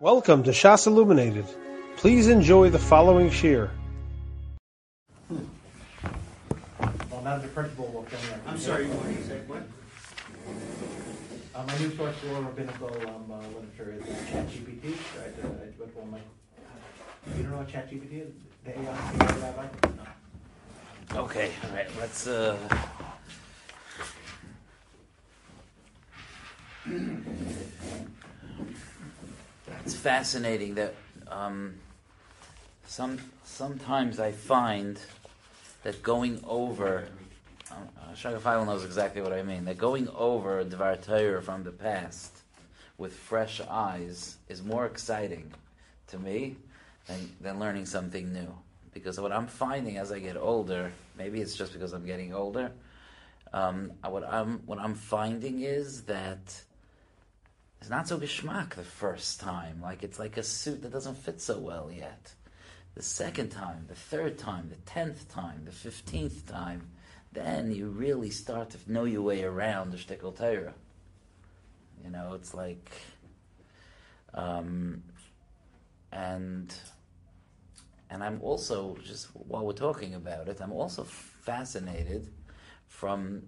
Welcome to Shas Illuminated. Please enjoy the following shiur. Well, now the principal walked in. I'm sorry, what you said, what? Uh, my new source for rabbinical um, uh, literature is uh, ChatGPT. Right? Uh, I went for my. You don't know what ChatGPT is? The AI rabbi. No. Okay, all right, let's. Uh... It's fascinating that um, some sometimes I find that going over. Uh, Shaka File knows exactly what I mean. That going over Dvar Torah from the past with fresh eyes is more exciting to me than, than learning something new. Because what I'm finding as I get older, maybe it's just because I'm getting older. Um, what I'm what I'm finding is that it's not so geschmack the first time. Like it's like a suit that doesn't fit so well yet. The second time, the third time, the tenth time, the fifteenth time, then you really start to know your way around the shtickle Torah. You know, it's like, um, and and I'm also just while we're talking about it, I'm also fascinated from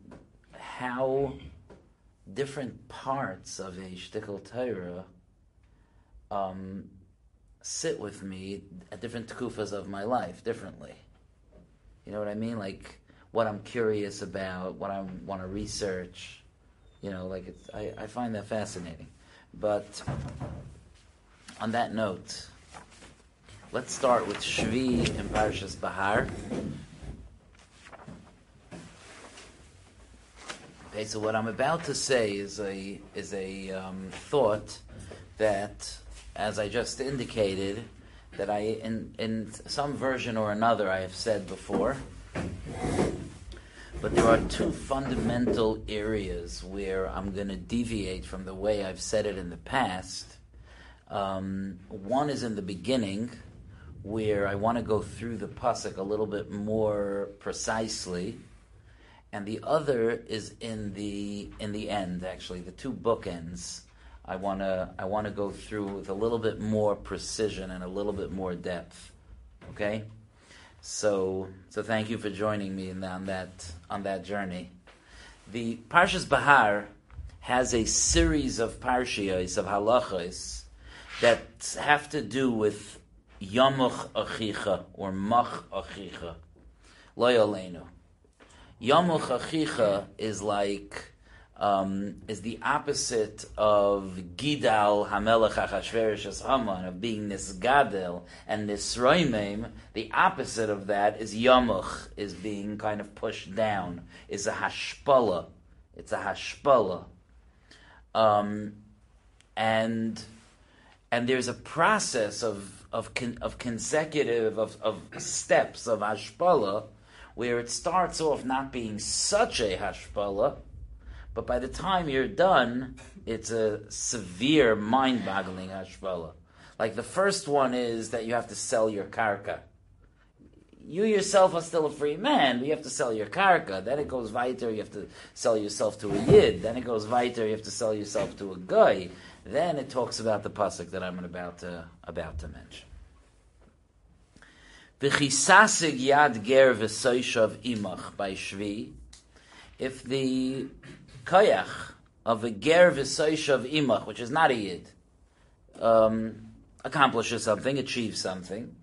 how different parts of a shtickle Torah um, sit with me at different kufas of my life differently. You know what I mean? Like what I'm curious about, what I want to research. You know, like it's, I, I find that fascinating. But on that note, let's start with Shvi in Parshas Behar. Okay, so what I'm about to say is a is a um, thought that, as I just indicated, that I in in some version or another I have said before. But there are two fundamental areas where I'm going to deviate from the way I've said it in the past. Um, one is in the beginning, where I want to go through the pasuk a little bit more precisely and the other is in the in the end. Actually, the two bookends. I wanna I wanna go through with a little bit more precision and a little bit more depth. Okay, so so thank you for joining me in, on that on that journey. The Parshas Behar has a series of parshiyos of halachos that have to do with yamuch achicha or mach achicha, loyolenu. Yamuch Achicha is like um, is the opposite of Gidal Hamelech Achashverosh Haman of being Nisgadel and Nisroimim. The opposite of that is Yamuch is being kind of pushed down. Is a hashpala. It's a hashpala. Um, and and there's a process of of con, of consecutive of, of steps of hashpala where it starts off not being such a hashpala, but by the time you're done, it's a severe, mind-boggling hashpala. Like the first one is that you have to sell your karka. You yourself are still a free man, but you have to sell your karka. Then it goes weiter, you have to sell yourself to a yid. Then it goes weiter, you have to sell yourself to a guy. Then it talks about the pasuk that I'm about to about to mention. V'chisasig yad ger v'soishav imach by Shvi. If the koyach of a ger v'soishav imach, which is not a yid, um, accomplishes something, achieves something,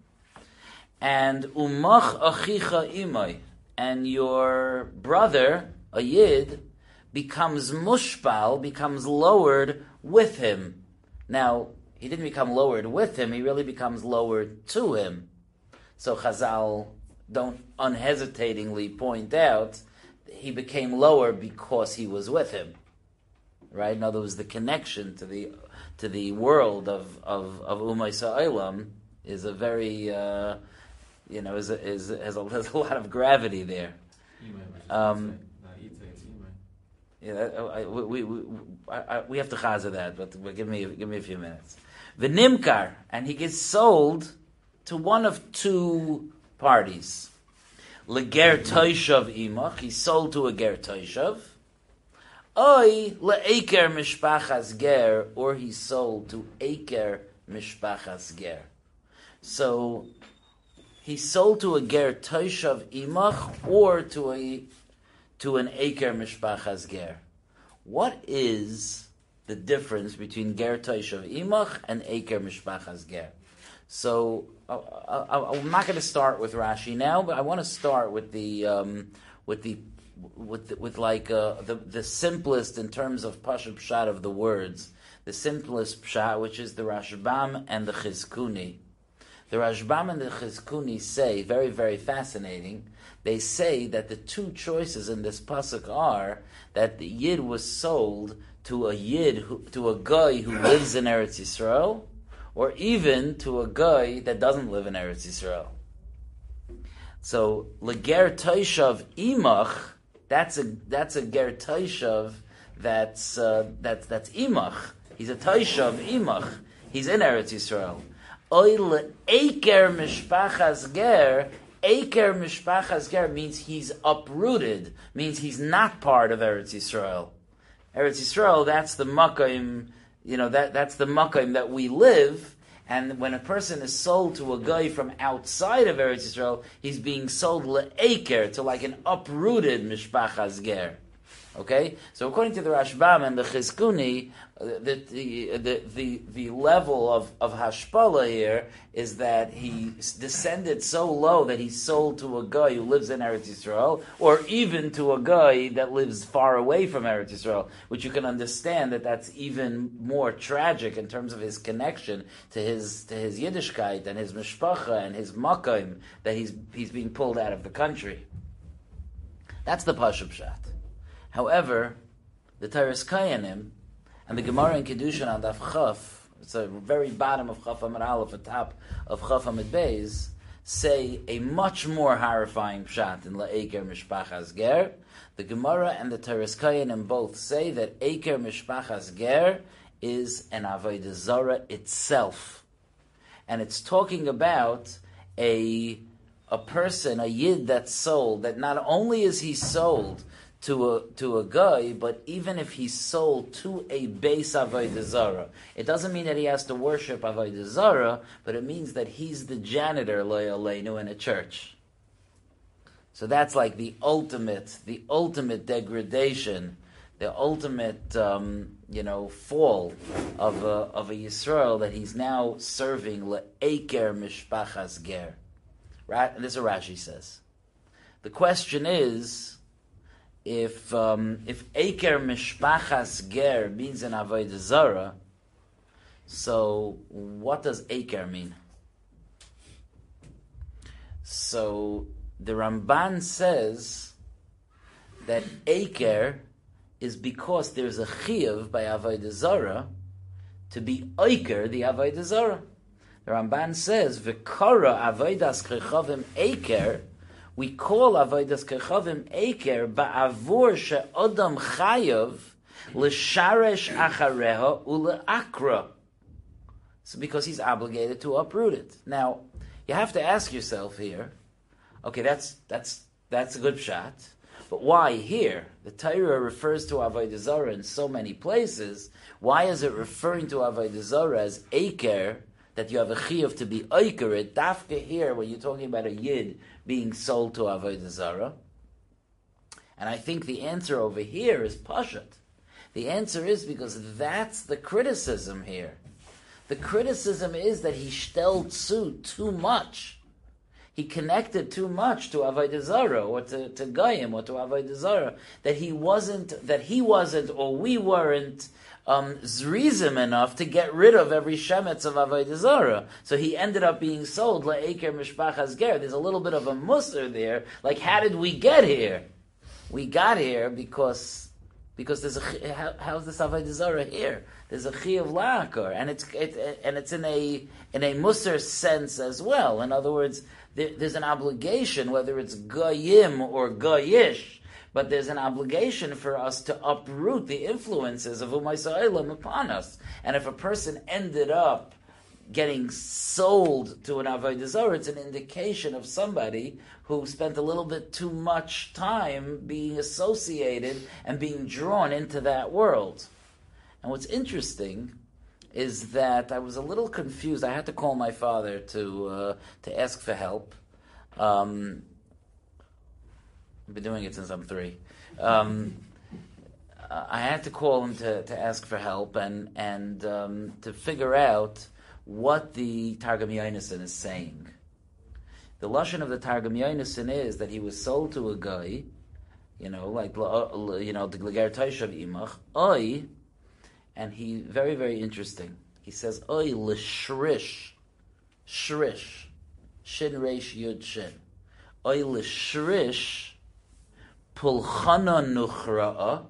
and umach achicha imay, and your brother, a yid, becomes mushbal, becomes lowered with him. Now, he didn't become lowered with him, he really becomes lowered to him. So Chazal don't unhesitatingly point out he became lower because he was with him. Right? In other words, the connection to the to the world of of of Umay Sa'ilam is a very uh, you know is a, is has a, has a lot of gravity there. Um, yeah, I, we, we, I, we have to chaza that, but, but give me give me a few minutes. The nimkar, and he gets sold to one of two parties. Leger Toishav Imach, he sold to a Ger Toishav. Oi le'eker mishpachas ger, or he sold to Eker mishpachas ger. So he sold to a ger toishav imach or to a to an aker mishpachas ger. What is the difference between ger toishav imach and aker mishpachas ger? So I, am not going to start with Rashi now, but I want to start with the um, with the with with like uh, the the simplest in terms of pashup pshat of the words, the simplest pshat, which is the Rashbam and the Chizkuni. The Rashbam and the Chizkuni say very very fascinating. They say that the two choices in this pasuk are that the yid was sold to a yid who, to a guy who lives in Eretz Yisrael, or even to a guy that doesn't live in Eretz Yisrael. So leger toishav imach that's a that's a ger taishav that's uh, that's that's imach. He's a taishav imach. He's in Eretz Yisrael. Oil eker mishpachas ger. Eker mishpachas ger means he's uprooted. Means he's not part of Eretz Yisrael. Eretz Yisrael. That's the makkah. You know that that's the makkah that we live. And when a person is sold to a guy from outside of Eretz Yisrael, he's being sold le'eker, to like an uprooted mishpachas ger. Okay, so according to the Rashbam and the Chizkuni, uh, the, the, uh, the, the, the level of, of Hashpala here is that he descended so low that he sold to a guy who lives in Eretz Yisrael, or even to a guy that lives far away from Eretz Yisrael, which you can understand that that's even more tragic in terms of his connection to his to his Yiddishkeit and his mishpacha and his makaim that he's he's being pulled out of the country. That's the Pashup Shat. However, the Toras Kohanim and the Gemara in Kedushin on Daf Chaf, it's the very bottom of Chaf Amid Aleph, the top of Chaf Amid Beis, say a much more horrifying pshat in La'eker Mishpachas Ger. The Gemara and the Toras Kohanim both say that Eker Mishpachas Ger is an Avodah Zarah itself. And it's talking about a a person, a yid that's sold, that not only is he sold to a to a guy, but even if he's sold to a base avodah zara, it doesn't mean that he has to worship avodah zara, but it means that he's the janitor loyalenu in a church. So that's like the ultimate, the ultimate degradation, the ultimate, um, you know, fall of a, of a Yisrael that he's now serving le'eker mishpachas ger. Right? And this is what Rashi says. The question is if um, if Eker Mishpachas Ger means an Avodah Zara, so what does Eker mean? So the Ramban says that Eker is because there's a chiyuv by Avodah Zara to be Eker the Avodah Zara. The Ramban says, "V'kara Avodas Krechavim Eker." We call avodas kechavim eker ba'avur she'odam chayav l'sharesh achareha ule'akra. So because he's obligated to uproot it. Now, you have to ask yourself here, okay, that's, that's, that's a good shot, but why here? The Torah refers to Avodah Zarah in so many places. Why is it referring to Avodah Zarah as Aker, that you have a chiyuv to be Aker it, dafka here, when you're talking about a Yid being sold to Avodah Zarah? And I think the answer over here is Pashat. The answer is because that's the criticism here. The criticism is that he stelled zu too much. He connected too much to Avodah Zarah or to, to Goyim or to Avodah Zarah that he wasn't, that he wasn't or we weren't um, zrizim enough to get rid of every shemetz of Avodah Zarah. So he ended up being sold la'eker mishpachas ger. There's a little bit of a musr there. Like, how did we get here? We got here because because there's a how, how's the Avodah Zarah here? There's a chi of la'akar, and it's it, and it's in a in a musr sense as well. In other words, there, there's an obligation, whether it's goyim or goyish but there's an obligation for us to uproot the influences of Umaysa'ilam upon us. And if a person ended up getting sold to an Avodah Zarah, it's an indication of somebody who spent a little bit too much time being associated and being drawn into that world. And what's interesting is that I was a little confused. I had to call my father to uh, to ask for help. Um, I've been doing it since I'm three. Um, I had to call him to, to ask for help and and um, to figure out what the Targum Yonason is saying. The lashon of the Targum Yonason is that he was sold to a guy, you know, like uh, you know the Gleger Taishav Imach, oi, and he very very interesting. He says oi l'shrish, shrish, shin reish yud shin, oi l'shrish, pulchana nuchra'a.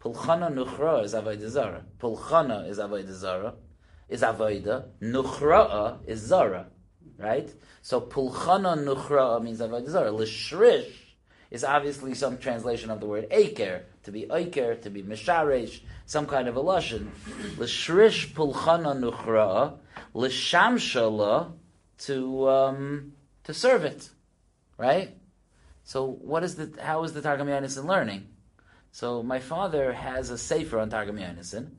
Pulchana nuchra is avodah zara. Pulchana is avodah zara. Is avodah. Nuchra'a is zara. Right? So pulchana nuchra'a means avodah zara. Lishrish is obviously some translation of the word aker, to be oiker, to be misharesh, some kind of a lashon. Lishrish pulchana nuchra'a, lishamshala, to um, to serve it, right? So what is the how is the Targum Yonason learning? So my father has a sefer on Targum Yonason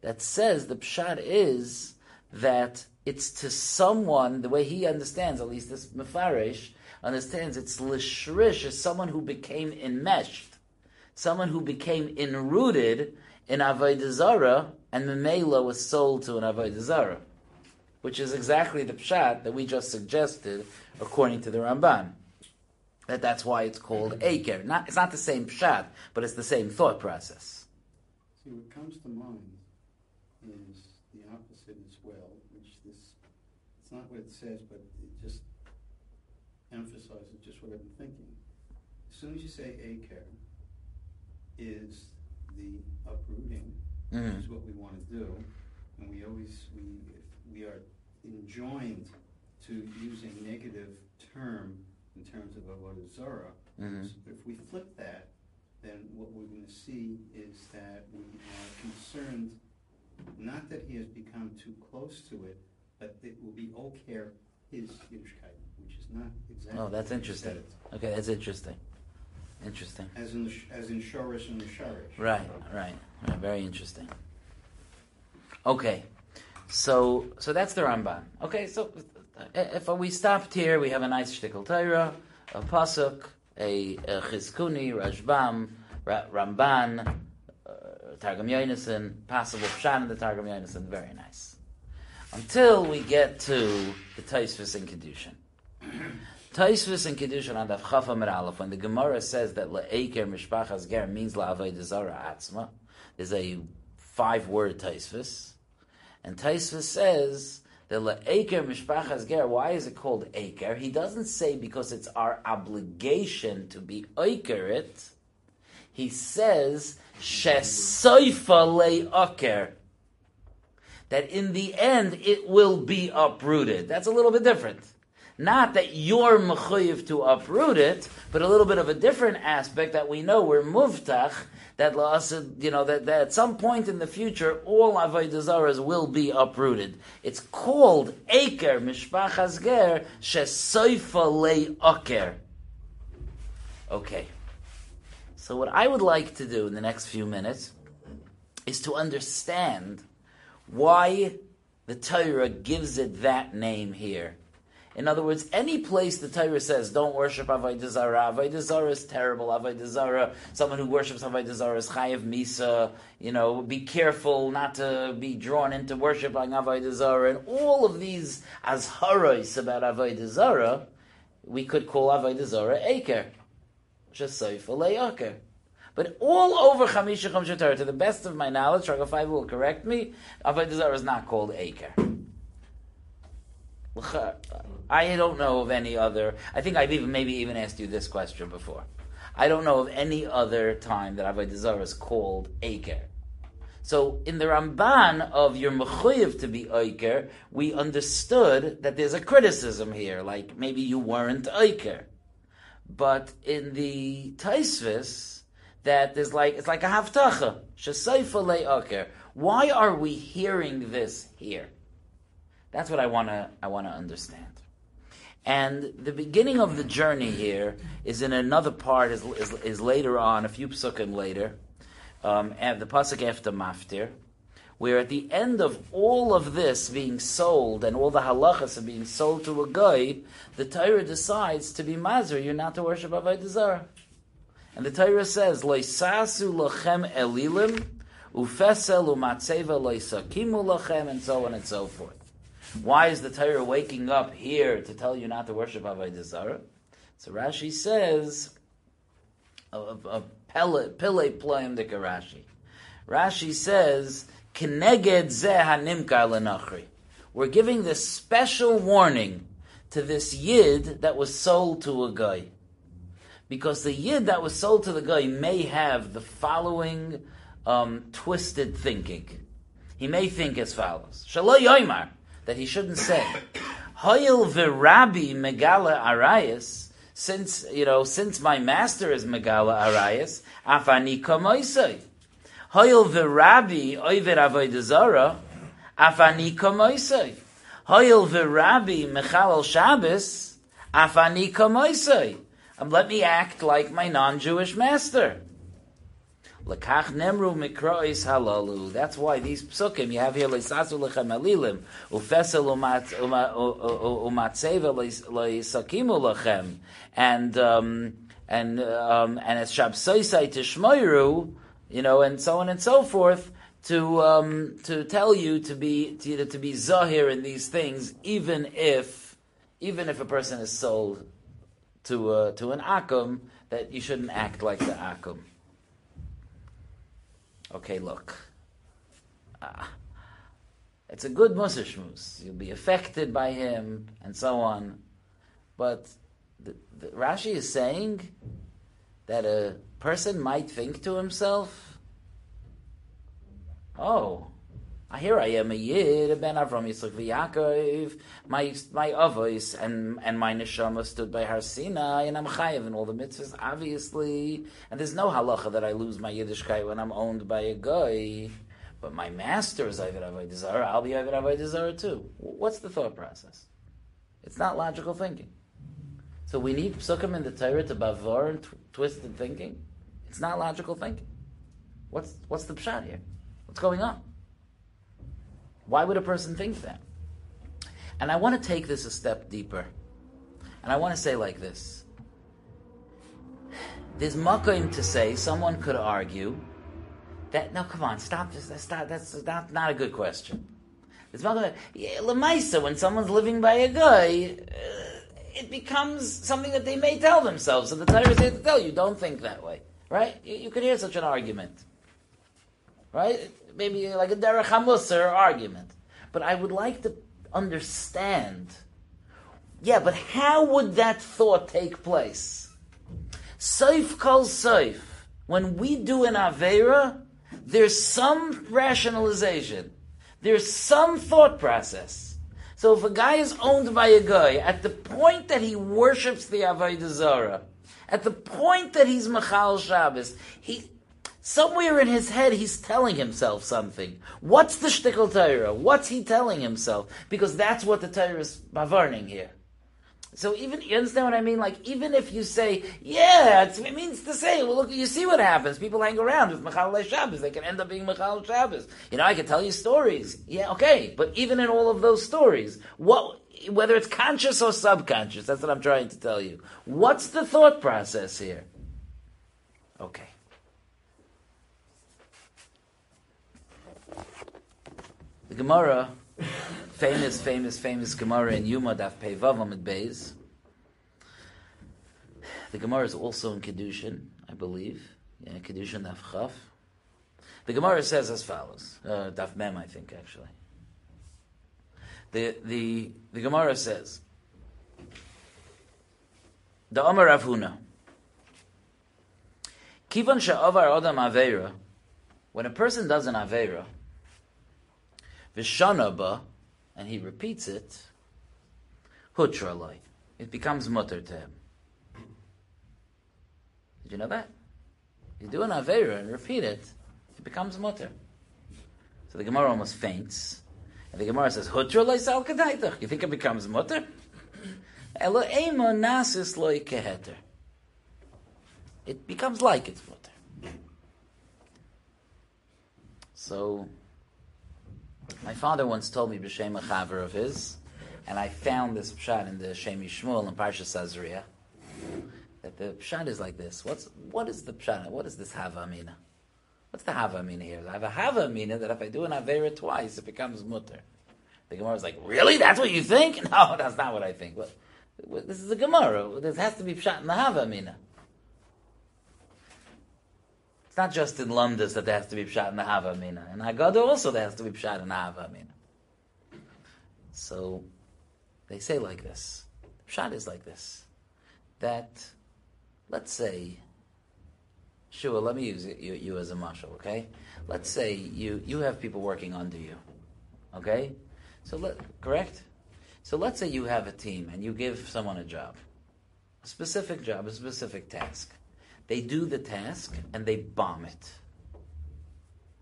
that says the pshat is that it's to someone the way he understands, at least this mefarish understands, it's lishrish is someone who became enmeshed, someone who became enrooted in avodah zara, and memela was sold to an avodah zara, which is exactly the pshat that we just suggested according to the Ramban that that's why it's called Aker. Not, it's not the same pshat, but it's the same thought process. See, what comes to mind is the opposite as well, which this, it's not what it says, but it just emphasizes just what I've been thinking. As soon as you say Aker, is the uprooting, Mhm. which is what we want to do, and we always, we, if we are enjoined to use a negative term in terms of avodah zara. Mhm. If we flip that, then what we're going to see is that we are concerned, not that he has become too close to it, but it will be okay his Yiddishkeit, which is not exactly. Oh, that's what he interesting. said. Okay, that's interesting. Interesting. As in the, sh- as in Shorish and the Sharish. Right, right, right. Very interesting. Okay, so so that's the Ramban. Okay, so if we stopped here, we have a nice shtickle Torah, a pasuk, a, a chizkuni, Rashbam, Ra- Ramban, uh, Targum Yonason, possible pshat in the Targum Yonason. Very nice. Until we get to the Tosfos and Kedushin. Tosfos and Kedushin on Daf Chaf Amid Aleph, when the Gemara says that Le'eker Mishpachas Ger means La'avay Zara Atzma, there's a five-word Tosfos, and Tosfos says that Le'eker Mishpachas Ger, why is it called Eker? He doesn't say because it's our obligation to be Eker it. He says, Shesoifa Le'aker, that in the end it will be uprooted. That's a little bit different. Not that you're mechuyev to uproot it, but a little bit of a different aspect that we know we're muvtach that la'asad, you know that, that at some point in the future all avodah zaras will be uprooted. It's called aker mishpachas ger shesoifa le'aker. Okay. So what I would like to do in the next few minutes is to understand why the Torah gives it that name here. In other words, any place the Torah says, don't worship Avodah Zarah, Avodah Zarah is terrible, Avodah Zarah, someone who worships Avodah Zarah is Chayev Misa, you know, be careful not to be drawn into worshiping Avodah Zarah, and all of these azharos about Avodah Zarah, we could call Avodah Zarah Aker. Seifa Le'aker. But all over Chamisha Chum to the best of my knowledge, Raga 5 will correct me, Avodah Zarah is not called Aker. I don't know of any other. I think I've even maybe even asked you this question before. I don't know of any other time that Avodah Zarah is called Aker. So in the Ramban of your mechuyev to be Aker, we understood that there's a criticism here, like maybe you weren't Aker. But in the Tosfos, that there's like it's like a haftacha shesayfa le'aker. Why are we hearing this here? That's what I wanna I wanna understand. And the beginning of the journey here is in another part is is, is later on a few psukim later, um, and the pasuk after maftir, where at the end of all of this being sold and all the halachas are being sold to a guy, the Torah decides to be mazer, you're not to worship Avodah Zarah. And the Torah says, Loisasu lochem elilim, ufesel umatzeva loisakimu lochem, and so on and so forth. Why is the Torah waking up here to tell you not to worship Avodah Zarah? So Rashi says, a pele ployim de Rashi. Rashi says, Keneged zeh hanimkar lenachri. We're giving this special warning to this yid that was sold to a guy. Because the yid that was sold to the guy may have the following um, twisted thinking. He may think as follows. Shalom yoimar, that he shouldn't say. Hoyil v'rabi megala arayas, since, you know, since my master is megala arayas, afani kamoisai. Hoyil v'rabi oiver avodah zara, afani kamoisai. Hoyil v'rabi mechalal Shabbos, afani kamoisai. Um, let me act like my non-Jewish master. Lekach nemru mikrois halalu. That's why these psukim you have here leisasu lechem elilim ufesel leisakimu lechem and um, and um, and as shabsoisai tishmoiru, you know, and so on and so forth to um, to tell you to be to, to be zahir in these things, even if even if a person is sold to uh, to an akum, that you shouldn't act like the akum. Okay, look. Ah, it's a good Musa You'll be affected by him and so on. But the, the, Rashi is saying that a person might think to himself, oh, here I am a Yid, Ben Avram Yitzchak v'Yakov, my, my avos and, and my neshama stood by Har Sinai, and I'm chayiv in all the mitzvahs, obviously, and there's no halacha that I lose my Yiddishkeit when I'm owned by a guy, but my master is Ayvid Avodah I'll be Ayvid Avodah too. What's the thought process? It's not logical thinking. So we need psukim in the Torah to bavar and twisted thinking? It's not logical thinking. What's, what's the pshat here? What's going on? Why would a person think that? And I want to take this a step deeper. And I want to say like this. There's makim to say, someone could argue that, no, come on, stop, just, stop, that's not, not a good question. There's makim, yeah, Lamaisa, when someone's living by a guy, uh, it becomes something that they may tell themselves. So the Torah is here to tell you, don't think that way. Right? You, you could hear such an argument. Right? maybe like a derech hamusar argument. But I would like to understand. Yeah, but how would that thought take place? Saif kol saif. When we do an avera, there's some rationalization. There's some thought process. So if a guy is owned by a guy, at the point that he worships the Avodah Zarah, at the point that he's Machal Shabbos, he, Somewhere in his head, he's telling himself something. What's the shtickle Torah? What's he telling himself? Because that's what the Torah is bavarning here. So even you understand what I mean? Like even if you say, yeah, it means to say, well, look, you see what happens. People hang around with Machal Shabbos. They can end up being Machal Shabbos. You know, I can tell you stories. Yeah, okay, but even in all of those stories, what whether it's conscious or subconscious, that's what I'm trying to tell you. What's the thought process here? Okay. Gemara, famous, famous, famous Gemara in Yuma Daf Peivav Amid Beis. The Gemara is also in Kedushin, I believe. Yeah, Kedushin Daf Chaf. The Gemara says as follows. Uh, Daf Mem, I think, actually. The, the, the Gemara says, the Omer Rav Huna, Kivan she'avar adam aveira, when a person does an aveira, Vishanaba, and he repeats it, Hutralai. It becomes mutter to him. Did you know that? You do an Avera and repeat it, it becomes mutter. So the Gemara almost faints. And the Gemara says, Hutralai sal. You think it becomes mutter? Elo'ema nasis loy keheter. It becomes like it's mutter. So My father once told me b'shem a chaver of his, and I found this pshat in the Shem Shmuel in Parsha Sazria, that the pshat is like this. What's what is the pshat? What is this hava amina? What's the hava amina here? I have a hava amina that if I do an avera twice, it becomes mutter. The Gemara is like, really? That's what you think? No, that's not what I think. Well, this is a Gemara. This has to be pshat in the hava amina. It's not just in Lumdas that there has to be pshat in the hava amina. In Haggadah also there has to be pshat in the hava amina. So they say like this. Pshat is like this. That, let's say, Shua, let me use you, you as a marshal, okay? Let's say you, you have people working under you, okay? So let, correct? So let's say you have a team and you give someone a job, a specific job, a specific task. They do the task and they bomb it.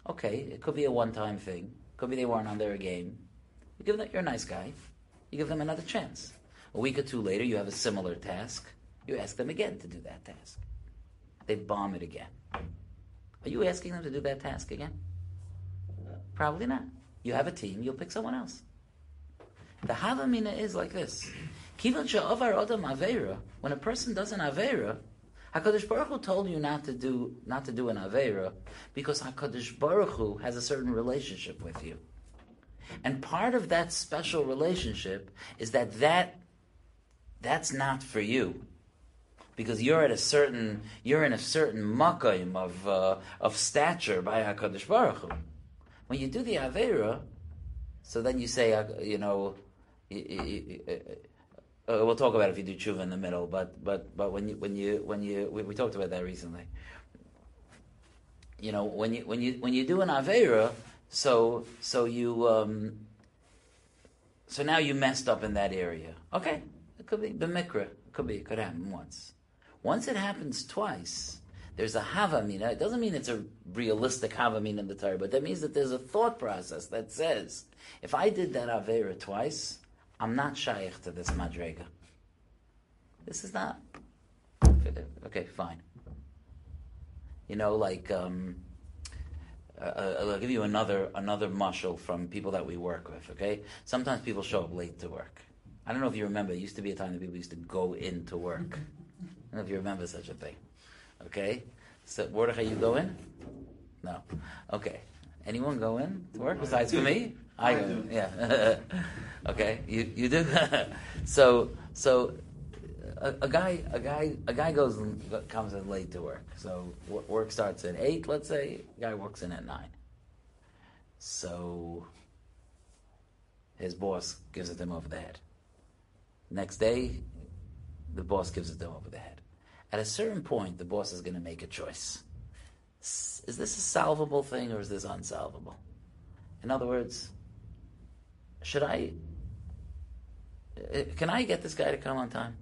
Okay, it could be a one-time thing. Could be they weren't on their game. You give them, you're a nice guy. You give them another chance. A week or two later, you have a similar task. You ask them again to do that task. They bomb it again. Are you asking them to do that task again? Probably not. You have a team, you'll pick someone else. The Havamina is like this. When a person does an avera, Hakadosh Baruch Hu told you not to do not to do an avera because Hakadosh Baruch Hu has a certain relationship with you, and part of that special relationship is that that that's not for you because you're at a certain you're in a certain makayim of uh, of stature by Hakadosh Baruch Hu. When you do the avera, so then you say uh, you know uh, we'll talk about if you do tshuva in the middle, but but but when you when you when you we, we, talked about that recently. You know when you when you when you do an avera, so so you um, so now you messed up in that area. Okay, it could be b'mikra. It could be it could happen once. Once it happens twice, there's a havamina. It doesn't mean it's a realistic havamina in the Torah, but that means that there's a thought process that says, if I did that avera twice, I'm not shaykh to this madrega. This is not. Okay, fine. You know, like um, uh, uh, I'll give you another another mushal from people that we work with. Okay, sometimes people show up late to work. I don't know if you remember. It used to be a time that people used to go into work. I don't know if you remember such a thing. Okay, so Mordechai, you go in? No. Okay. Anyone go in to work besides for me? I, I do. Yeah. okay. You you do. so so a, a, guy a guy a guy goes and comes in late to work. So work starts at eight. Let's say guy works in at nine. So his boss gives it to him over the head. Next day, the boss gives it to him over the head. At a certain point, the boss is going to make a choice. Is this a solvable thing or is this unsolvable? In other words, should I, uh, can I get this guy to come on time?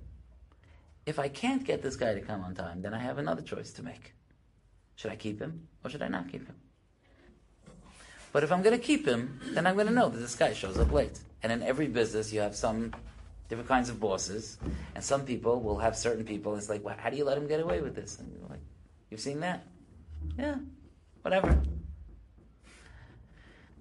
If I can't get this guy to come on time, then I have another choice to make. Should I keep him or should I not keep him? But if I'm going to keep him, then I'm going to know that this guy shows up late. And in every business, you have some different kinds of bosses, and some people will have certain people. It's like, well, how do you let him get away with this? And you're like, you've seen that? Yeah, whatever.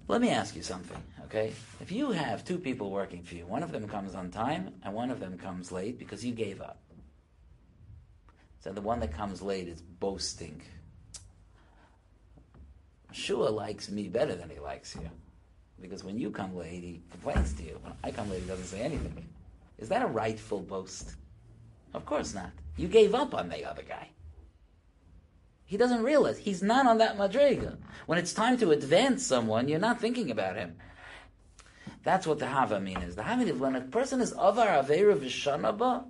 Let me ask you something, okay? If you have two people working for you, one of them comes on time and one of them comes late because you gave up. So the one that comes late is boasting. Shua likes me better than he likes you. Because when you come late, he complains to you. When I come late, he doesn't say anything. Is that a rightful boast? Of course not. You gave up on the other guy. He doesn't realize he's not on that madrega. When it's time to advance someone, you're not thinking about him. That's what the havamin is. The havamin is when a person is avar avera v'shanaba,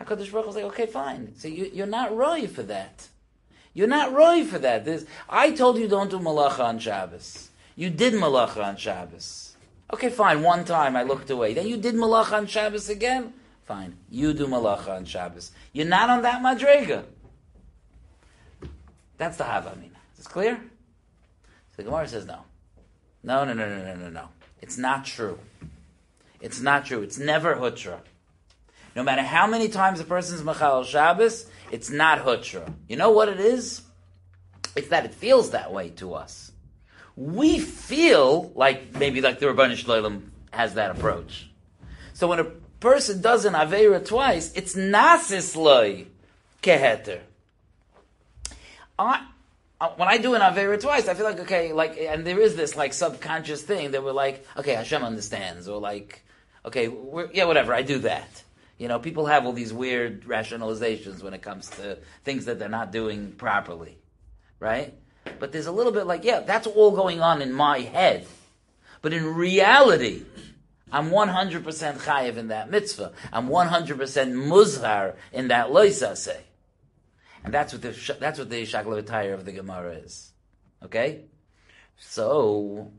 Hakadosh Baruch Hu is like, okay, fine. So you, are not roy for that. You're not roy for that. There's, I told you don't do malacha on Shabbos. You did malacha on Shabbos. Okay, fine. One time I looked away. Then you did malacha on Shabbos again. Fine. You do malacha on Shabbos. You're not on that madrega. That's the Havamina. Is this clear? So the Gemara says no. No, no, no, no, no, no, no. It's not true. It's not true. It's never Hutra. No matter how many times a person's Machal Shabbos, it's not Hutra. You know what it is? It's that it feels that way to us. we feel like maybe like the Ribbono Shel Olam has that approach. So when a person does an Aveira twice, it's nasis loy keheter. I, when I do an Avera twice, I feel like, okay, like, and there is this, like, subconscious thing that we're like, okay, Hashem understands, or like, okay, yeah, whatever, I do that. You know, people have all these weird rationalizations when it comes to things that they're not doing properly, right? But there's a little bit like, yeah, that's all going on in my head. But in reality, I'm 100% chayiv in that mitzvah. I'm 100% muzhar in that loisa say. And that's what the that's what the shakla of the Gemara is. Okay? So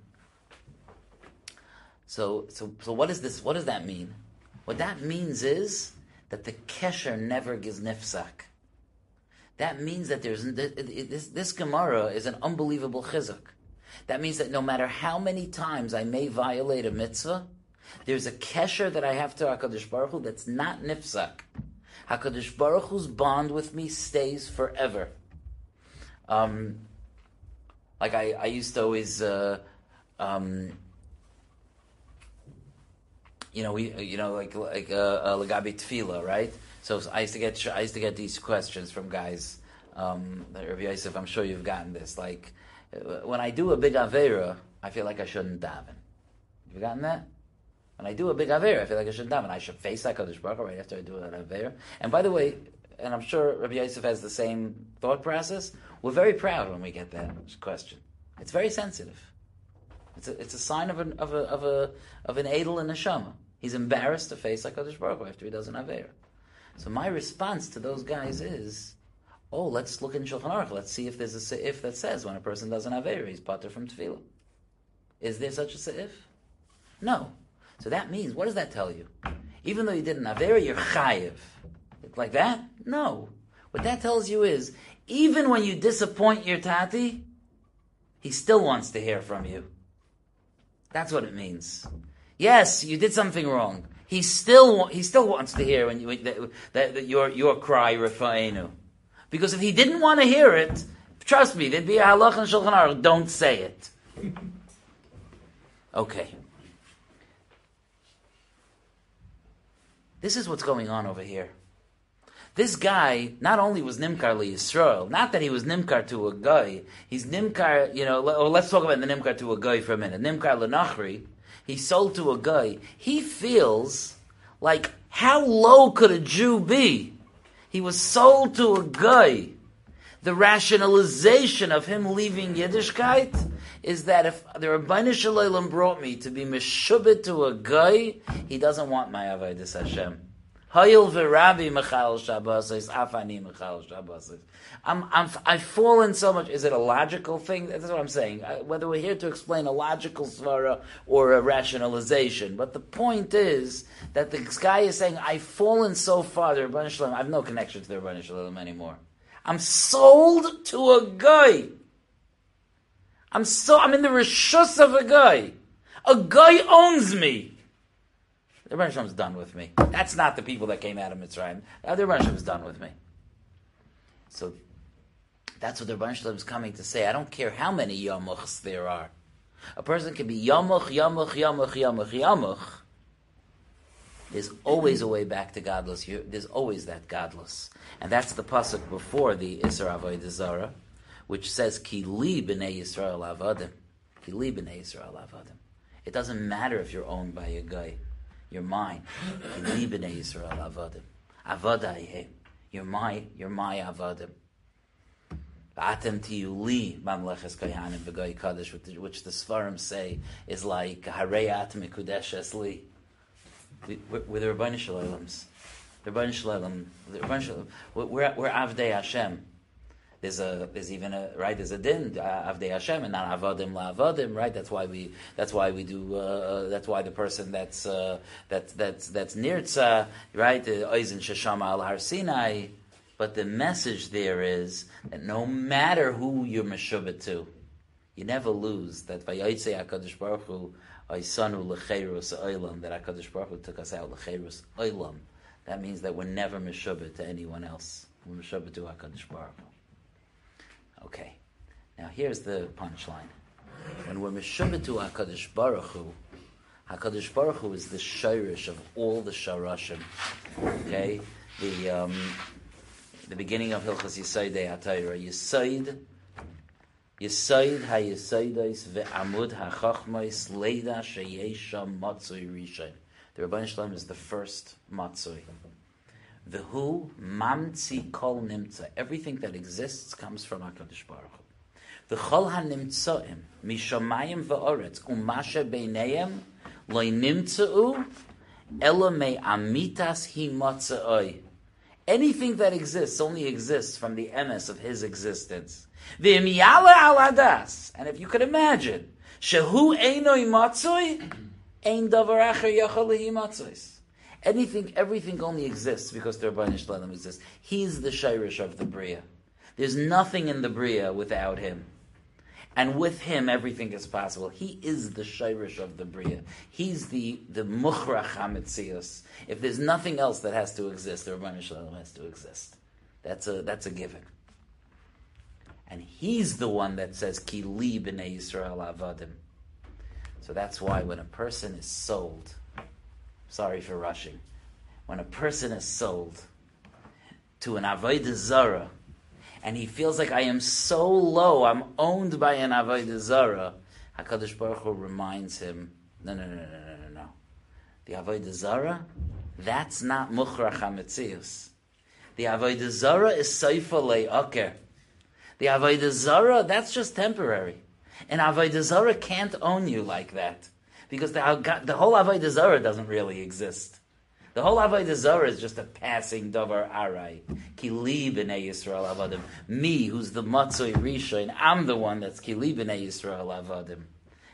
so so so what is this what does that mean? What that means is that the kesher never gives nifsak. That means that there's this, this Gemara is an unbelievable chizuk. That means that no matter how many times I may violate a mitzvah, there's a kesher that I have to Hakadosh Baruch Hu that's not nifsak. Hakadosh Baruch Hu's bond with me stays forever. Um, like I, I used to always, uh, um, you know, we, you know, like like uh, uh, lagabi tefillah, right? So I used to get I used to get these questions from guys. Um, Rabbi Yosef, I'm sure you've gotten this. Like uh, when I do a big avera, I feel like I shouldn't daven. You've gotten that? When I do a big aver, I feel like I should daven. I should face HaKadosh Baruch right after I do an aver. And by the way, and I'm sure Rabbi Yosef has the same thought process, we're very proud when we get that question. It's very sensitive. It's a, it's a sign of an, of a, of a, of an Adel and a Shama. He's embarrassed to face HaKadosh Baruch after he does an aver. So my response to those guys is, oh, let's look in Shulchan Aruch. Let's see if there's a seif that says when a person does an aver, he's pater from tefillah. Is there such a seif? No. So that means, what does that tell you? Even though you did an Avera, you're chayiv. Like that? No. What that tells you is, even when you disappoint your tati, he still wants to hear from you. That's what it means. Yes, you did something wrong. He still he still wants to hear when you, that, that, that your your cry refainu. Because if he didn't want to hear it, trust me, there'd be a halach and shulchan aruch. Don't say it. Okay. This is what's going on over here. This guy not only was Nimkar li Yisrael, not that he was Nimkar to a guy, he's Nimkar, you know, oh, let's talk about the Nimkar to a guy for a minute. Nimkar Lenachri, he sold to a guy. He feels like, how low could a Jew be? He was sold to a guy. The rationalization of him leaving Yiddishkeit is that if the Ribbono Shel Olam brought me to be meshubit to a guy, he doesn't want my avodas Hashem. Hayil v'Rabbi mechal shabbos afani mechal shabbos. I'm, I'm, I've fallen so much. Is it a logical thing? That's what I'm saying. Whether we're here to explain a logical svara or a rationalization, but the point is that the guy is saying, "I've fallen so far." The Ribbono Shel Olam, I have no connection to the Ribbono Shel Olam anymore. I'm sold to a guy. I'm so I'm in the rishus of a guy. A guy owns me. The Rebbe is done with me. That's not the people that came out of Mitzrayim. The Rebbe is done with me. So that's what the Rebbe is coming to say. I don't care how many yamuchs there are. A person can be yamuch, yamuch, yamuch, yamuch, yamuch. There's always a way back to godless. There's always that godless, and that's the pasuk before the Isra Avodah Zarah which says Ki li b'nei Yisrael avadim. Ki li b'nei Yisrael avadim. It doesn't matter if you're owned by a guy. You're mine. Ki li b'nei Yisrael avadim. Avadai You're my, you're my avadim. Atem tiyu li mamleches kohanim v'goy kadosh, which the Svarim say is like harei atem ikudesh li. We're the Ribbono Shel Olam's. The Ribbono Shel Olam. We're, we're Avdei Hashem. There's a there's even a right there's a din uh, avdei Hashem and not avodim la avodim right? That's why we that's why we do uh, uh that's why the person that's uh, that's that's that's nirtza right? Oizen shashama al har Sinai. But the message there is that no matter who you're meshubit to you never lose that vayayitze Hakadosh Baruch Hu Aisanu lecherus oilam that Hakadosh Baruch Hu took us out lecherus oilam. That means that we're never meshubit to anyone else. We're meshubit to Hakadosh Baruch Hu Okay. Now here's the punchline. When we're Meshubah HaKadosh Baruch Hu, HaKadosh Baruch Hu is the shirish of all the sharashim. Okay? The, um, the beginning of Hilchas Yisaid HaTorah. Yisaid, Yisaid HaYisaidos Ve'amud HaChachmais Leida Sheyesha Matzui Rishon. The Ribbono Shel Olam is the first Matzui. The who mamtzi kol nimtza. Everything that exists comes from Hakadosh Baruch Hu. The chol hanimtzaim mishamayim va'oretz umasha beineim loy nimtzau ela me amitas hi matzai. Anything that exists only exists from the emes of his existence. V'imiyala al hadas. And if you could imagine, shehu einoi matzoi, ein davar acher yachal lehi matzois. Anything, everything only exists because the Ribbono Shel Olam exists. He's the Shirish of the Bria. There's nothing in the Bria without him. And with him, everything is possible. He is the Shirish of the Bria. He's the, the Mukhrach HaMetzios. If there's nothing else that has to exist, the Ribbono Shel Olam has to exist. That's a, that's a given. And he's the one that says, Ki li b'nei Yisrael avadim. So that's why when a person is sold, Sorry for rushing. When a person is sold to an Avodah Zara, and he feels like I am so low, I'm owned by an Avodah Zara, HaKadosh Baruch Hu reminds him, no, no, no, no, no, no, no. The Avodah Zara, that's not Mukhrach HaMetzius. The Avodah Zara is Seifa Le'aker. The Avodah Zara, that's just temporary. And Avodah Zara can't own you like that because the, the whole Avodah Zarah doesn't really exist. The whole Avodah Zarah is just a passing davar arai. Kili b'nei Yisrael avadim. Me, who's the matzoi rishon, I'm the one that's kili b'nei Yisrael avadim.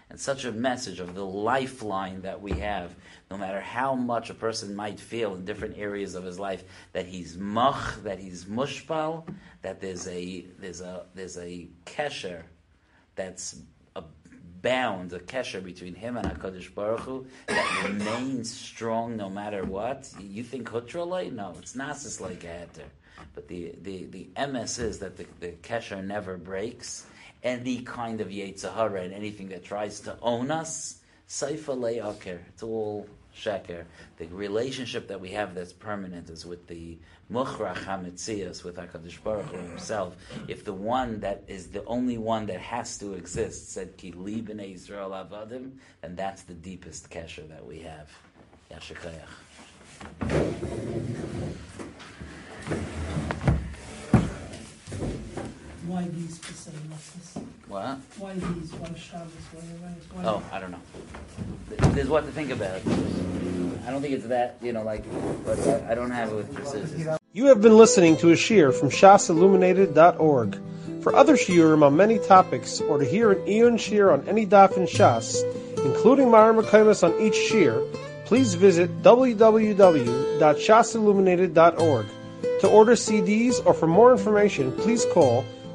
And such a message of the lifeline that we have, no matter how much a person might feel in different areas of his life, that he's mach, that he's mushpal, that there's a there's a there's a kesher that's bound, a kesher between him and Hakadosh Baruch Hu that remains strong no matter what. You think hutralay? No, it's nasis like a heter. But the, the, the MS is that the, the kesher never breaks. Any kind of Yetzirah and anything that tries to own us, seifa le'aker. It's all sheker. The relationship that we have that's permanent is with the Mukhrach HaMetzias, with HaKadosh Baruch Hu himself. If the one that is the only one that has to exist said, Ki li b'nei Yisrael avadim, then that's the deepest kesher that we have. Yashikayach. Why these specific lessons? What? Why these? Why Shabbos? Why Yevais? Why Oh, I don't know. There's what to think about. I don't think it's that, you know, like, but I, I don't have it with precision. You have been listening to a shiur from shasilluminated.org. For other shiurim on many topics, or to hear an Iyun shiur on any daf in Shas, including Mareh Mekomos on each shiur, please visit www.shasilluminated.org. To order CDs or for more information, please call